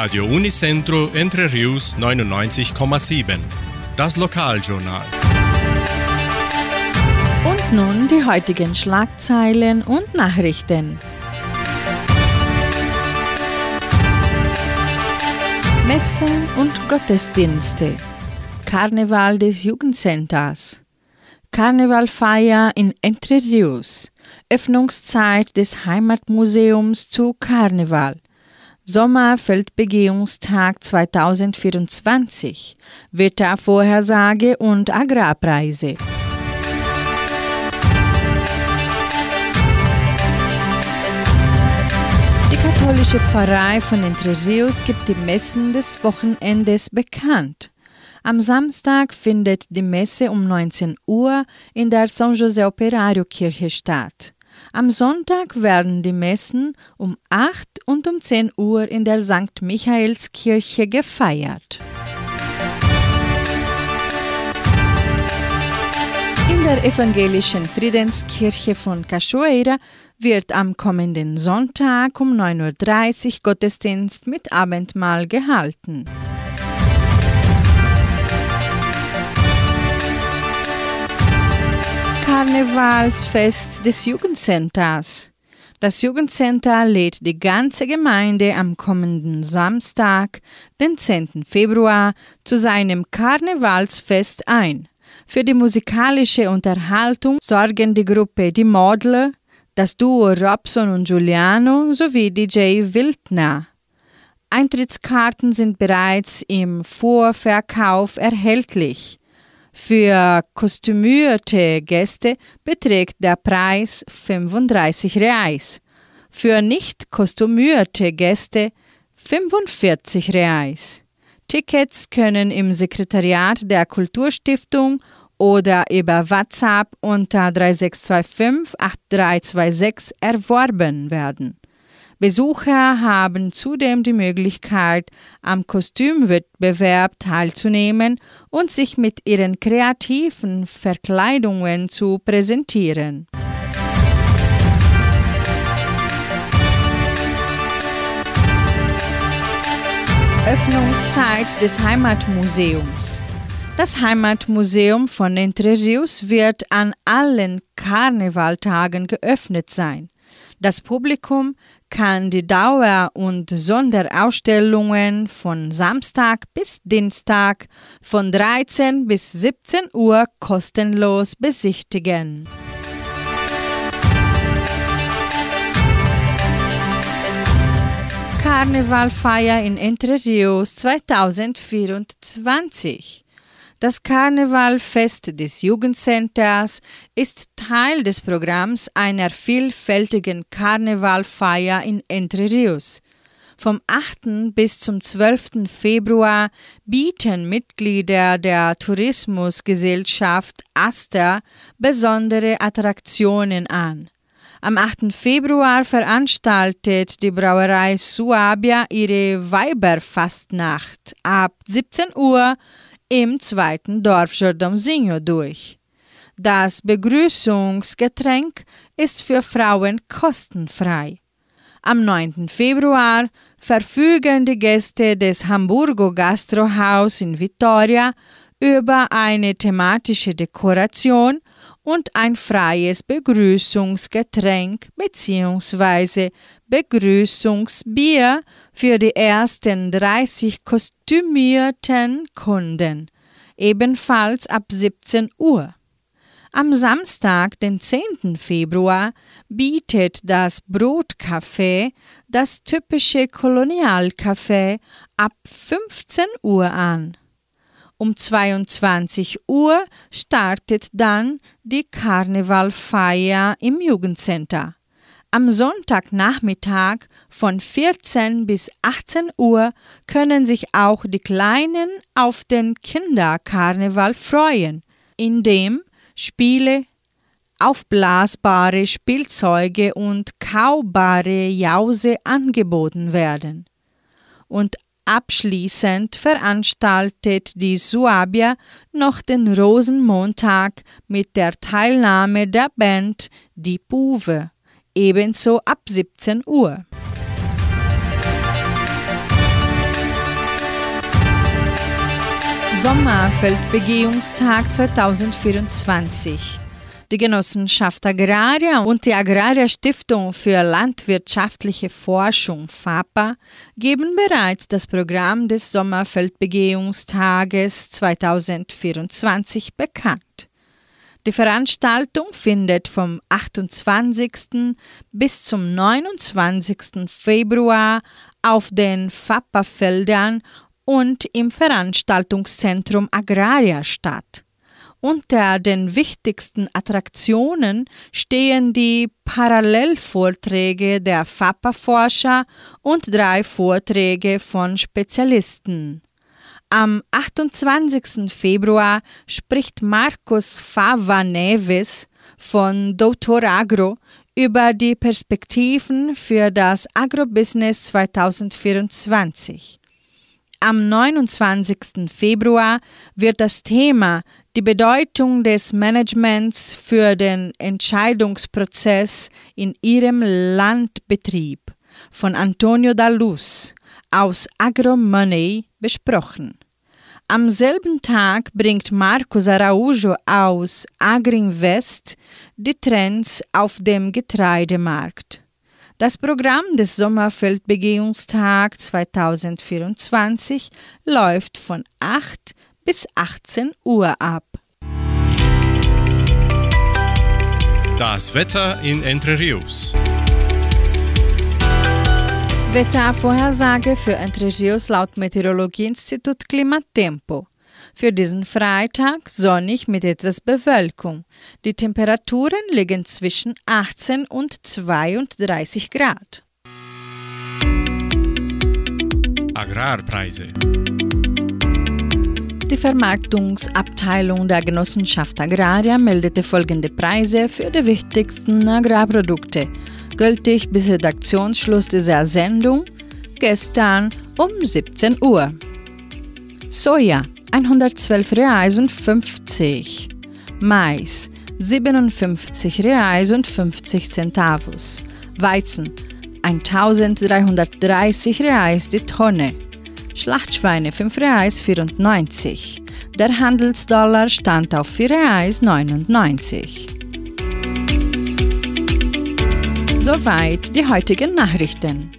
Radio Unicentro Entre Rius 99,7. Das Lokaljournal. Und nun die heutigen Schlagzeilen und Nachrichten. Messen und Gottesdienste. Karneval des Jugendcenters. Karnevalfeier in Entre Rius. Öffnungszeit des Heimatmuseums zu Karneval. Sommerfeldbegehungstag 2024. Wettervorhersage und Agrarpreise. Die katholische Pfarrei von Entre Rios gibt die Messen des Wochenendes bekannt. Am Samstag findet die Messe um 19 Uhr in der San José Operario Kirche statt. Am Sonntag werden die Messen um 8 und um 10 Uhr in der St. Michaelskirche gefeiert. In der evangelischen Friedenskirche von Cachoeira wird am kommenden Sonntag um 9.30 Uhr Gottesdienst mit Abendmahl gehalten. Karnevalsfest des Jugendcenters. Das Jugendcenter lädt die ganze Gemeinde am kommenden Samstag, den 10. Februar, zu seinem Karnevalsfest ein. Für die musikalische Unterhaltung sorgen die Gruppe Die Modler, das Duo Robson und Giuliano sowie DJ Wildner. Eintrittskarten sind bereits im Vorverkauf erhältlich. Für kostümierte Gäste beträgt der Preis 35 Reais. Für nicht kostümierte Gäste 45 Reais. Tickets können im Sekretariat der Kulturstiftung oder über WhatsApp unter 3625 8326 erworben werden. Besucher haben zudem die Möglichkeit, am Kostümwettbewerb teilzunehmen und sich mit ihren kreativen Verkleidungen zu präsentieren. Öffnungszeit des Heimatmuseums. Das Heimatmuseum von Entre Rios wird an allen Karnevaltagen geöffnet sein. Das Publikum kann die Dauer- und Sonderausstellungen von Samstag bis Dienstag von 13 bis 17 Uhr kostenlos besichtigen. Karnevalfeier in Entre Rios 2024 das Karnevalfest des Jugendcenters ist Teil des Programms einer vielfältigen Karnevalfeier in Entre Rios. Vom 8. bis zum 12. Februar bieten Mitglieder der Tourismusgesellschaft Aster besondere Attraktionen an. Am 8. Februar veranstaltet die Brauerei Suabia ihre Weiberfastnacht ab 17 Uhr im zweiten Dorfjordomzinho durch. Das Begrüßungsgetränk ist für Frauen kostenfrei. Am 9. Februar verfügen die Gäste des Hamburgo Gastrohaus in Vitoria über eine thematische Dekoration und ein freies Begrüßungsgetränk bzw. Begrüßungsbier für die ersten 30 kostümierten Kunden, ebenfalls ab 17 Uhr. Am Samstag, den 10. Februar, bietet das Brotcafé das typische Kolonialcafé ab 15 Uhr an. Um 22 Uhr startet dann die Karnevalfeier im Jugendcenter. Am Sonntagnachmittag von 14 bis 18 Uhr können sich auch die Kleinen auf den Kinderkarneval freuen, indem Spiele, aufblasbare Spielzeuge und kaubare Jause angeboten werden. Und Abschließend veranstaltet die Suabia noch den Rosenmontag mit der Teilnahme der Band Die Puve, ebenso ab 17 Uhr. Sommerfeldbegehungstag 2024 die Genossenschaft Agraria und die Agraria Stiftung für landwirtschaftliche Forschung FAPA geben bereits das Programm des Sommerfeldbegehungstages 2024 bekannt. Die Veranstaltung findet vom 28. bis zum 29. Februar auf den FAPA-Feldern und im Veranstaltungszentrum Agraria statt. Unter den wichtigsten Attraktionen stehen die Parallelvorträge der FAPA-Forscher und drei Vorträge von Spezialisten. Am 28. Februar spricht Markus Fava Neves von Doutor Agro über die Perspektiven für das Agrobusiness 2024. Am 29. Februar wird das Thema die Bedeutung des Managements für den Entscheidungsprozess in ihrem Landbetrieb von Antonio da Luz aus AgroMoney besprochen. Am selben Tag bringt Marcos Araújo aus Agrinvest die Trends auf dem Getreidemarkt. Das Programm des Sommerfeldbegehungstag 2024 läuft von 8 bis 18 Uhr ab. Das Wetter in Entre Rios. Wettervorhersage für Entre Rios laut Meteorologieinstitut Klimatempo. Für diesen Freitag sonnig mit etwas Bewölkung. Die Temperaturen liegen zwischen 18 und 32 Grad. Agrarpreise. Die Vermarktungsabteilung der Genossenschaft Agraria meldete folgende Preise für die wichtigsten Agrarprodukte, gültig bis Redaktionsschluss dieser Sendung gestern um 17 Uhr. Soja 112 Reais und 50. Mais 57 Reais und 50 Centavos. Weizen 1330 Reais die Tonne. Schlachtschweine 5 Reais 94. Der Handelsdollar stand auf 4 Reais 99. Soweit die heutigen Nachrichten.